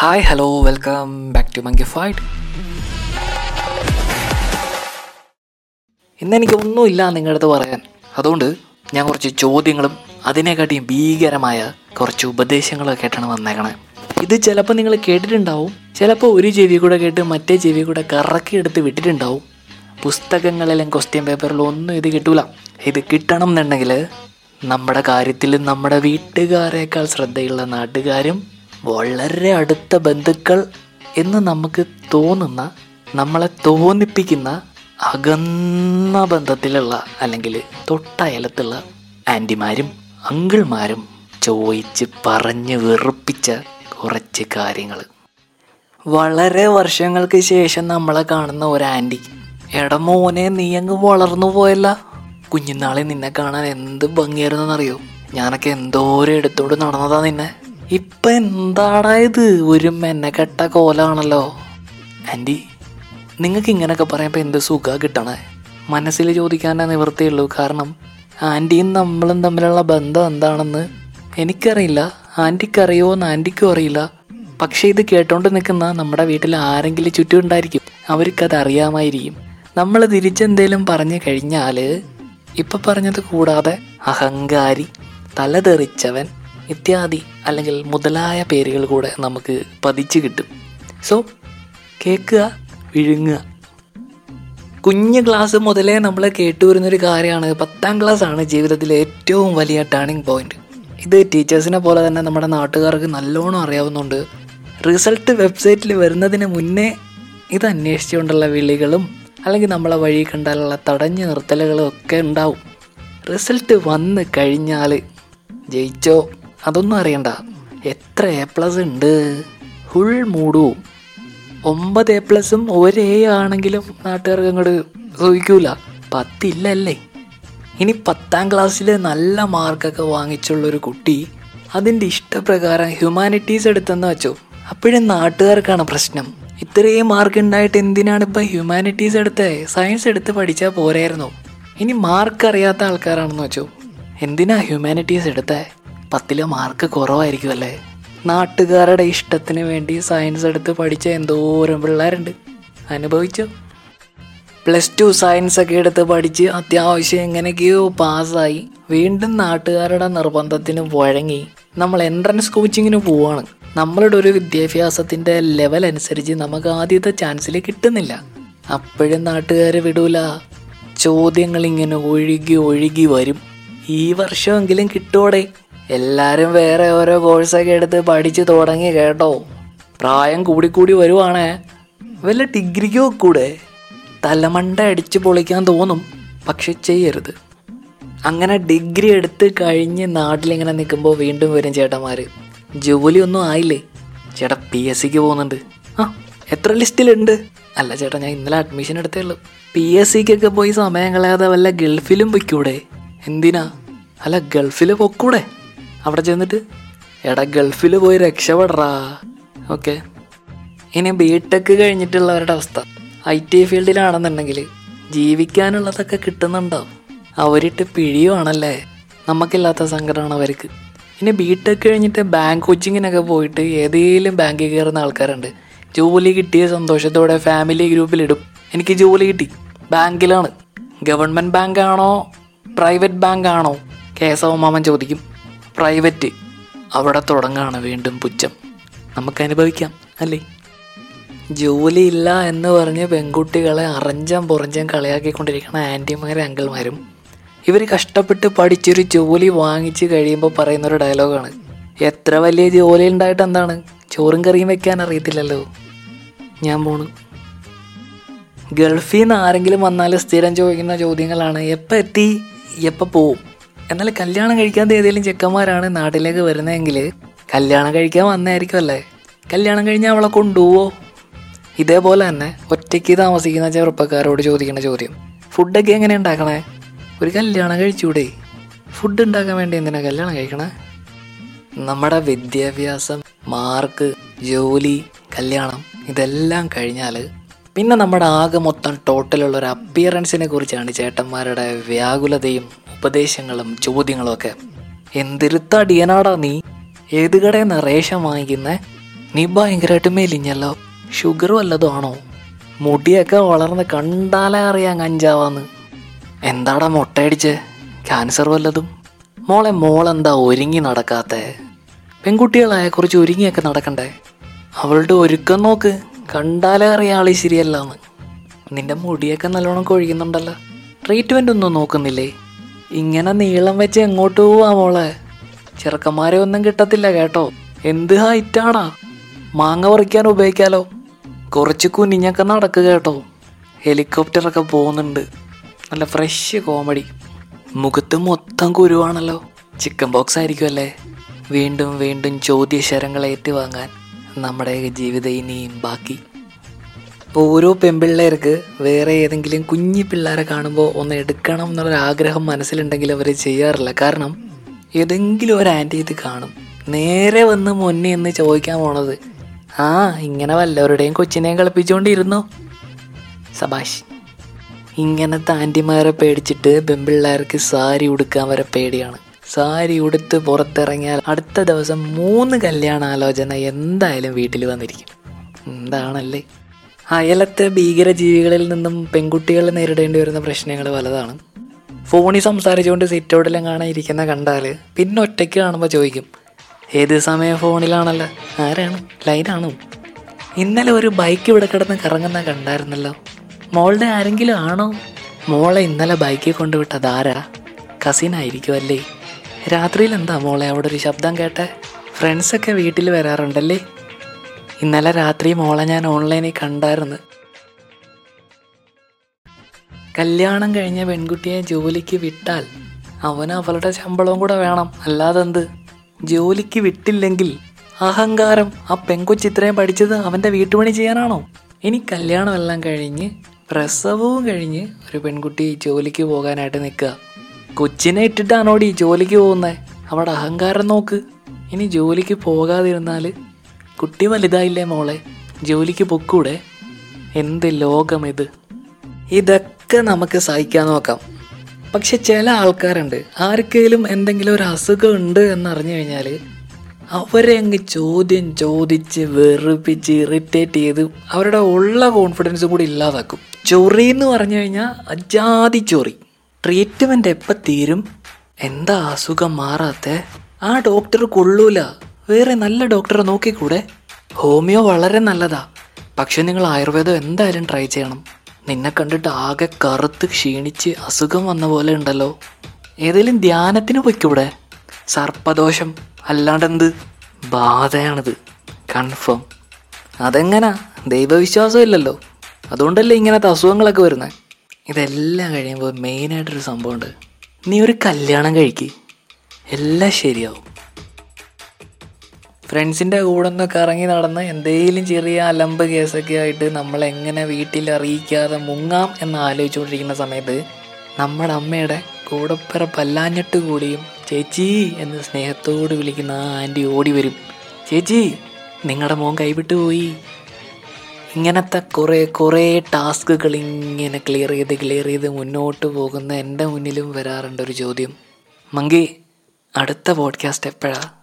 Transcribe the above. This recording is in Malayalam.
Hi hello welcome back to monkey fight ഇന്നെനിക്ക് ഒന്നുമില്ല നിങ്ങളുടെ അടുത്ത് പറയാൻ. അതുകൊണ്ട് ഞാൻ കുറച്ച് ചോദ്യങ്ങളും അതിനെക്കാട്ടിയും ഭീകരമായ കുറച്ച് ഉപദേശങ്ങളൊക്കെ ആയിട്ടാണ് വന്നേക്കണേ. ഇത് ചിലപ്പോൾ നിങ്ങൾ കേട്ടിട്ടുണ്ടാവും. ചിലപ്പോൾ ഒരു ചെവി കൂടെ കേട്ട് മറ്റേ ചെവി കൂടെ കറക്കി എടുത്ത് വിട്ടിട്ടുണ്ടാവും. പുസ്തകങ്ങളിലും ക്വസ്റ്റ്യൻ പേപ്പറിലും ഒന്നും ഇത് കിട്ടൂല. ഇത് കിട്ടണം എന്നുണ്ടെങ്കിൽ നമ്മുടെ കാര്യത്തിൽ നമ്മുടെ വീട്ടുകാരേക്കാൾ ശ്രദ്ധയുള്ള നാട്ടുകാരും വളരെ അടുത്ത ബന്ധുക്കൾ എന്ന് നമുക്ക് തോന്നുന്ന നമ്മളെ തോന്നിപ്പിക്കുന്ന അകന്ന ബന്ധത്തിലുള്ള അല്ലെങ്കിൽ തൊട്ടയലത്തുള്ള ആന്റിമാരും അങ്കിൾമാരും ചോദിച്ച് പറഞ്ഞ് വെറുപ്പിച്ച കുറച്ച് കാര്യങ്ങൾ. വളരെ വർഷങ്ങൾക്ക് ശേഷം നമ്മളെ കാണുന്ന ഒരു ആന്റി എടമോനെ നീ അങ്ങ് വളർന്നു പോയല്ല? കുഞ്ഞുനാളിൽ നിന്നെ കാണാൻ എന്ത് ഭംഗിയായിരുന്നെന്നറിയോ? ഞാനൊക്കെ എന്തോരം എടുത്തോണ്ട് നടന്നതാ നിന്നെ. ഇപ്പൊ എന്താടാ ഇത്? ഒരു മെനക്കെട്ട കോലാണല്ലോ. ആന്റി നിങ്ങൾക്ക് ഇങ്ങനെയൊക്കെ പറയുമ്പോൾ എന്ത് സുഖ കിട്ടണേ? മനസ്സിൽ ചോദിക്കാനേ നിവൃത്തിയുള്ളൂ കാരണം ആന്റിയും നമ്മളും തമ്മിലുള്ള ബന്ധം എന്താണെന്ന് എനിക്കറിയില്ല. ആന്റിക്കറിയോ എന്ന് ആന്റിക്കും അറിയില്ല. പക്ഷേ ഇത് കേട്ടോണ്ട് നിൽക്കുന്ന നമ്മുടെ വീട്ടിൽ ആരെങ്കിലും ചുറ്റും ഉണ്ടായിരിക്കും. അവർക്കത് അറിയാമായിരിക്കും നമ്മൾ തിരിച്ചെന്തേലും പറഞ്ഞു കഴിഞ്ഞാൽ ഇപ്പം പറഞ്ഞത് കൂടാതെ അഹങ്കാരി തലതെറിച്ചവൻ ഇത്യാദി അല്ലെങ്കിൽ മുതലായ പേരുകൾ കൂടെ നമുക്ക് പതിച്ചു കിട്ടും. സോ കേൾക്കുക വിഴുങ്ങുക. കുഞ്ഞ് ക്ലാസ് മുതലേ നമ്മൾ കേട്ടുവരുന്നൊരു കാര്യമാണ്. പത്താം ക്ലാസ് ആണ് ജീവിതത്തിലെ ഏറ്റവും വലിയ ടേണിംഗ് പോയിന്റ് ഇത് ടീച്ചേഴ്സിനെ പോലെ തന്നെ നമ്മുടെ നാട്ടുകാർക്ക് നല്ലോണം അറിയാവുന്നുണ്ട്. റിസൾട്ട് വെബ്സൈറ്റിൽ വരുന്നതിന് മുന്നേ ഇത് അന്വേഷിച്ചുകൊണ്ടുള്ള വിളികളും അല്ലെങ്കിൽ നമ്മളെ വഴി കണ്ടാലുള്ള തടഞ്ഞു നിർത്തലുകളും ഒക്കെ ഉണ്ടാവും. റിസൾട്ട് വന്ന് കഴിഞ്ഞാൽ ജയിച്ചോ? അതൊന്നും അറിയണ്ട. എത്ര എ പ്ലസ് ഉണ്ട്? ഫുൾ മൂടുവും ഒമ്പത് എ പ്ലസും ഒരു എ ആണെങ്കിലും നാട്ടുകാർക്ക് അങ്ങോട്ട് സൂഹിക്കൂല പത്തില്ലല്ലേ? ഇനി പത്താം ക്ലാസ്സിൽ നല്ല മാർക്കൊക്കെ വാങ്ങിച്ചുള്ളൊരു കുട്ടി അതിന്റെ ഇഷ്ടപ്രകാരം ഹ്യൂമാനിറ്റീസ് എടുത്തെന്ന് വെച്ചോ. അപ്പോഴും നാട്ടുകാർക്കാണ് പ്രശ്നം. ഇത്രയും മാർക്ക് ഉണ്ടായിട്ട് എന്തിനാണ് ഇപ്പം ഹ്യൂമാനിറ്റീസ് എടുത്ത് സയൻസ് എടുത്ത് പഠിച്ചാൽ പോരായിരുന്നോ? ഇനി മാർക്ക് അറിയാത്ത ആൾക്കാരാണെന്ന് വെച്ചോ. എന്തിനാ ഹ്യൂമാനിറ്റീസ് എടുത്തേ? പത്തിലെ മാർക്ക് കുറവായിരിക്കും അല്ലേ? നാട്ടുകാരുടെ ഇഷ്ടത്തിന് വേണ്ടി സയൻസ് എടുത്ത് പഠിച്ച എന്തോരം പിള്ളേരുണ്ട്. അനുഭവിച്ചോ? പ്ലസ് ടു സയൻസ് ഒക്കെ എടുത്ത് പഠിച്ച് അത്യാവശ്യം എങ്ങനെയൊക്കെയോ പാസ്സായി. വീണ്ടും നാട്ടുകാരുടെ നിർബന്ധത്തിന് വഴങ്ങി. നമ്മൾ എൻട്രൻസ് കോച്ചിങ്ങിന് പോവാണ്. നമ്മളുടെ ഒരു വിദ്യാഭ്യാസത്തിന്റെ ലെവൽ അനുസരിച്ച് നമുക്ക് ആദ്യത്തെ ചാൻസിൽ കിട്ടുന്നില്ല. അപ്പോഴും നാട്ടുകാർ വിടൂല. ചോദ്യങ്ങൾ ഇങ്ങനെ ഒഴുകി ഒഴുകി വരും. ഈ വർഷമെങ്കിലും കിട്ടോടെ? എല്ലാരും വേറെ ഓരോ കോഴ്സൊക്കെ എടുത്ത് പഠിച്ചു തുടങ്ങി കേട്ടോ. പ്രായം കൂടിക്കൂടി വരുവാണേ. വല്ല ഡിഗ്രിക്കോ കൂടെ തലമണ്ട അടിച്ച് പൊളിക്കാൻ തോന്നും പക്ഷെ ചെയ്യരുത്. അങ്ങനെ ഡിഗ്രി എടുത്ത് കഴിഞ്ഞ് നാട്ടിലിങ്ങനെ നിൽക്കുമ്പോൾ വീണ്ടും വരും ചേട്ടന്മാർ ജോലിയൊന്നും ആയില്ലേ? ചേട്ടാ പി എസ് സിക്ക് പോകുന്നുണ്ട്. ആ എത്ര ലിസ്റ്റിലുണ്ട്? അല്ല ചേട്ടാ ഞാൻ ഇന്നലെ അഡ്മിഷൻ എടുത്തേ ഉള്ളൂ. പി എസ് സിക്കൊക്കെ പോയി സമയം കളയാതെ വല്ല ഗൾഫിലും പൊയ്ക്കൂടെ? എന്തിനാ? അല്ല ഗൾഫിൽ പൊക്കൂടെ? അവിടെ ചെന്നിട്ട് എടാ ഗൾഫിൽ പോയി രക്ഷപ്പെടറാ. ഓക്കെ. ഇനി ബി ടെക് കഴിഞ്ഞിട്ടുള്ളവരുടെ അവസ്ഥ. I T ഫീൽഡിലാണെന്നുണ്ടെങ്കിൽ ജീവിക്കാനുള്ളതൊക്കെ കിട്ടുന്നുണ്ടാവും അവരിട്ട് പിഴിയുവാണല്ലേ? നമുക്കില്ലാത്ത സങ്കടമാണ് അവർക്ക്. ഇനി ബി ടെക് കഴിഞ്ഞിട്ട് ബാങ്ക് കോച്ചിങ്ങിനൊക്കെ പോയിട്ട് ഏതെങ്കിലും ബാങ്കിൽ കയറുന്ന ആൾക്കാരുണ്ട്. ജോലി കിട്ടിയ സന്തോഷത്തോടെ ഫാമിലി ഗ്രൂപ്പിലിടും എനിക്ക് ജോലി കിട്ടി. ബാങ്കിലാണ് ഗവൺമെന്റ് ബാങ്കാണോ പ്രൈവറ്റ് ബാങ്കാണോ ആണോ? കേശവമാമൻ ചോദിക്കും. പ്രൈവറ്റ് അവിടെ തുടങ്ങുകയാണ് വീണ്ടും പുച്ഛം. നമുക്ക് അനുഭവിക്കാം അല്ലേ? ജോലിയില്ല എന്ന് പറഞ്ഞ് പെൺകുട്ടികളെ അറഞ്ചം പുറഞ്ചം കളിയാക്കിക്കൊണ്ടിരിക്കുന്ന ആന്റിമാരും അങ്കിൾമാരും ഇവർ കഷ്ടപ്പെട്ട് പഠിച്ചൊരു ജോലി വാങ്ങിച്ച് കഴിയുമ്പോൾ പറയുന്നൊരു ഡയലോഗാണ്. എത്ര വലിയ ജോലി ഉണ്ടായിട്ട് എന്താണ്? ചോറും കറിയും വെക്കാൻ അറിയത്തില്ലല്ലോ. ഞാൻ പോണു. ഗൾഫിൽ നിന്ന് ആരെങ്കിലും വന്നാൽ സ്ഥിരം ചോദിക്കുന്ന ചോദ്യങ്ങളാണ് എപ്പോൾ എത്തി? എപ്പോൾ പോവും? എന്നാൽ കല്യാണം കഴിക്കാത്ത ഏതെങ്കിലും ചെക്കന്മാരാണ് നാട്ടിലേക്ക് വരുന്നതെങ്കിൽ കല്യാണം കഴിക്കാൻ വന്നായിരിക്കും അല്ലേ? കല്യാണം കഴിഞ്ഞാൽ അവളെ കൊണ്ടുപോവോ? ഇതേപോലെ തന്നെ ഒറ്റയ്ക്ക് താമസിക്കുന്ന ചെറുപ്പക്കാരോട് ചോദിക്കുന്ന ചോദ്യം. ഫുഡൊക്കെ എങ്ങനെ ഉണ്ടാക്കണേ? ഒരു കല്യാണം കഴിച്ചൂടെ? ഫുഡ് ഉണ്ടാക്കാൻ വേണ്ടി എന്തിനാ കല്യാണം കഴിക്കണേ? നമ്മുടെ വിദ്യാഭ്യാസം മാർക്ക് ജോലി കല്യാണം ഇതെല്ലാം കഴിഞ്ഞാൽ പിന്നെ നമ്മുടെ ആകെ മൊത്തം ടോട്ടലുള്ള ഒരു അപ്പിയറൻസിനെ കുറിച്ചാണ് ചേട്ടന്മാരുടെ വ്യാകുലതയും ഉപദേശങ്ങളും ചോദ്യങ്ങളും ഒക്കെ. എന്തിരുത്തടിയനാടാ നീ? ഏത് കടയിൽ നിന്ന് റേഷൻ വാങ്ങിക്കുന്നേ? നീ ഭയങ്കരമായിട്ട് മെലിഞ്ഞല്ലോ. ഷുഗർ വല്ലതും ആണോ? മുടിയൊക്കെ വളർന്ന് കണ്ടാലേ അറിയാം കഞ്ചാവാന്ന്. എന്താടാ മുട്ടയടിച്ച് ക്യാൻസർ വല്ലതും? മോളെ മോളെന്താ ഒരുങ്ങി നടക്കാത്തെ? പെൺകുട്ടികളായ കുറച്ച് ഒരുങ്ങിയൊക്കെ നടക്കണ്ടേ? അവളുടെ ഒരുക്കം നോക്ക്. കണ്ടാലേ അറിയാം ആളി ശരിയല്ലാന്ന്. നിന്റെ മുടിയൊക്കെ നല്ലോണം കൊഴിക്കുന്നുണ്ടല്ലോ ട്രീറ്റ്മെന്റ് ഒന്നും നോക്കുന്നില്ലേ? ഇങ്ങനെ നീളം വെച്ച് എങ്ങോട്ട് പോവാ മോളെ? ചെറുക്കന്മാരെ ഒന്നും കിട്ടത്തില്ല കേട്ടോ. എന്ത് ഹൈറ്റാണാ? മാങ്ങ പറിക്കാൻ ഉപയോഗിക്കാലോ? കുറച്ച് കുനിഞ്ഞൊക്കെ നടക്കുക കേട്ടോ. ഹെലികോപ്റ്ററൊക്കെ പോകുന്നുണ്ട്. നല്ല ഫ്രഷ് കോമഡി മുഖത്ത് മൊത്തം കുരുവാണല്ലോ. ചിക്കൻ ബോക്സ് ആയിരിക്കുമല്ലേ വീണ്ടും വീണ്ടും ചോദ്യശരങ്ങൾ ഏറ്റുവാങ്ങാൻ നമ്മുടെ ജീവിതം ഇനിയും ബാക്കി. ഇപ്പോൾ ഓരോ പെൺപിള്ളേർക്ക് വേറെ ഏതെങ്കിലും കുഞ്ഞി പിള്ളേരെ കാണുമ്പോൾ ഒന്ന് എടുക്കണം എന്നുള്ളൊരു ആഗ്രഹം മനസ്സിലുണ്ടെങ്കിൽ അവർ ചെയ്യാറില്ല. കാരണം ഏതെങ്കിലും ഒരു ആന്റി ഇത് കാണും. നേരെ വന്ന് മുന്നേ എന്ന് ചോദിക്കാൻ പോണത് ആ ഇങ്ങനെ വല്ലവരുടെയും കൊച്ചിനെയും കളിപ്പിച്ചുകൊണ്ടിരുന്നോ സബാഷ് ഇങ്ങനത്തെ ആന്റിമാരെ പേടിച്ചിട്ട് പെൺപിള്ളേർക്ക് സാരി ഉടുക്കാൻ വരെ പേടിയാണ്. സാരി ഉടുത്ത് പുറത്തിറങ്ങിയാൽ അടുത്ത ദിവസം മൂന്ന് കല്യാണാലോചന എന്തായാലും വീട്ടിൽ വന്നിരിക്കും. എന്താണല്ലേ? അയലത്തെ ഭീകരജീവികളിൽ നിന്നും പെൺകുട്ടികൾ നേരിടേണ്ടി വരുന്ന പ്രശ്നങ്ങൾ പലതാണ്. ഫോണിൽ സംസാരിച്ചുകൊണ്ട് സിറ്റൗട്ടിലും കാണാൻ ഇരിക്കുന്ന കണ്ടാൽ പിന്നെ ഒറ്റയ്ക്ക് കാണുമ്പോൾ ചോദിക്കും ഏത് സമയം ഫോണിലാണല്ലോ? ആരാണ്? ലൈനാണോ? ഇന്നലെ ഒരു ബൈക്ക് ഇവിടെ കിടന്ന് കറങ്ങുന്ന കണ്ടായിരുന്നല്ലോ. മോളുടെ ആരെങ്കിലും ആണോ? മോളെ ഇന്നലെ ബൈക്കിൽ കൊണ്ടുവിട്ടത് ആരാ? കസിൻ ആയിരിക്കുമല്ലേ രാത്രിയിൽ എന്താ മോളെ അവിടെ ഒരു ശബ്ദം കേട്ടെ? ഫ്രണ്ട്സൊക്കെ വീട്ടിൽ വരാറുണ്ടല്ലേ? ഇന്നലെ രാത്രി മോളെ ഞാൻ ഓൺലൈനിൽ കണ്ടായിരുന്നു. കല്യാണം കഴിഞ്ഞ പെൺകുട്ടിയെ ജോലിക്ക് വിട്ടാൽ അവന് അവളുടെ ശമ്പളവും കൂടെ വേണം. അല്ലാതെ എന്ത് ജോലിക്ക് വിട്ടില്ലെങ്കിൽ അഹങ്കാരം ആ പെൺകൊച്ച് ഇത്രയും പഠിച്ചത് അവന്റെ വീട്ടുപണി ചെയ്യാനാണോ? ഇനി കല്യാണമെല്ലാം കഴിഞ്ഞ് പ്രസവവും കഴിഞ്ഞ് ഒരു പെൺകുട്ടി ജോലിക്ക് പോകാനായിട്ട് നിൽക്കുക. കൊച്ചിനെ ഇട്ടിട്ടാണോടി ജോലിക്ക് പോകുന്നത് അവിടെ അഹങ്കാരം നോക്ക്. ഇനി ജോലിക്ക് പോകാതിരുന്നാൽ കുട്ടി വലുതായില്ലേ മോളെ? ജോലിക്ക് പൊക്കൂടെ? എന്ത് ലോകം ഇത് ഇതൊക്കെ നമുക്ക് സഹിക്കാൻ നോക്കാം. പക്ഷെ ചില ആൾക്കാരുണ്ട്. ആർക്കെങ്കിലും എന്തെങ്കിലും ഒരു അസുഖം ഉണ്ട് എന്നറിഞ്ഞു കഴിഞ്ഞാൽ അവരെ അങ്ങ് ചോദ്യം ചോദിച്ച് വെറുപ്പിച്ച് ഇറിറ്റേറ്റ് ചെയ്ത് അവരുടെ ഉള്ള കോൺഫിഡൻസ് കൂടി ഇല്ലാതാക്കും. ചൊറി എന്ന് പറഞ്ഞു കഴിഞ്ഞാൽ അജാതി ചൊറി. ട്രീറ്റ്മെന്റ് എപ്പോൾ തീരും? എന്താ അസുഖം മാറാത്ത? ആ ഡോക്ടർ കൊള്ളൂല. വേറെ നല്ല ഡോക്ടറെ നോക്കിക്കൂടെ? ഹോമിയോ വളരെ നല്ലതാ. പക്ഷെ നിങ്ങൾ ആയുർവേദം എന്തായാലും ട്രൈ ചെയ്യണം. നിന്നെ കണ്ടിട്ട് ആകെ കറുത്ത് ക്ഷീണിച്ച് അസുഖം വന്ന പോലെ ഉണ്ടല്ലോ. ഏതെങ്കിലും ധ്യാനത്തിന് പൊയ്ക്കൂടെ? സർപ്പദോഷം അല്ലാണ്ടെന്ത്? ബാധയാണിത്. കൺഫേം. അതെങ്ങനാ? ദൈവവിശ്വാസം ഇല്ലല്ലോ. അതുകൊണ്ടല്ലേ ഇങ്ങനത്തെ അസുഖങ്ങളൊക്കെ വരുന്നത് ഇതെല്ലാം കഴിയുമ്പോൾ മെയിനായിട്ടൊരു സംഭവമുണ്ട്. നീ ഒരു കല്യാണം കഴിക്ക്. എല്ലാം ശരിയാവും. ഫ്രണ്ട്സിന്റെ കൂടെ ഒന്ന് കറങ്ങി നടന്ന് എന്തെങ്കിലും ചെറിയ അലമ്പ് കേസൊക്കെ ആയിട്ട് നമ്മൾ എങ്ങനെ വീട്ടിൽ അറിയിക്കാതെ മുങ്ങാം എന്ന് ആലോചിച്ചുകൊണ്ടിരിക്കുന്ന സമയത്ത് നമ്മുടെ അമ്മയുടെ കൂടപ്പിറപ്പല്ലാഞ്ഞിട്ട് കൂടിയും ചേച്ചി എന്ന് സ്നേഹത്തോട് വിളിക്കുന്ന ആ ആന്റി ഓടി വരും. ചേച്ചി നിങ്ങളുടെ മോൻ കൈവിട്ട് പോയി. ഇങ്ങനത്തെ കുറേ കുറേ ടാസ്കുകൾ ഇങ്ങനെ ക്ലിയർ ചെയ്ത് ക്ലിയർ ചെയ്ത് മുന്നോട്ട് പോകുന്ന എന്റെ മുന്നിലും വരാറുണ്ട് ഒരു ചോദ്യം. മങ്കി അടുത്ത പോഡ്കാസ്റ്റ് എപ്പോഴാണ്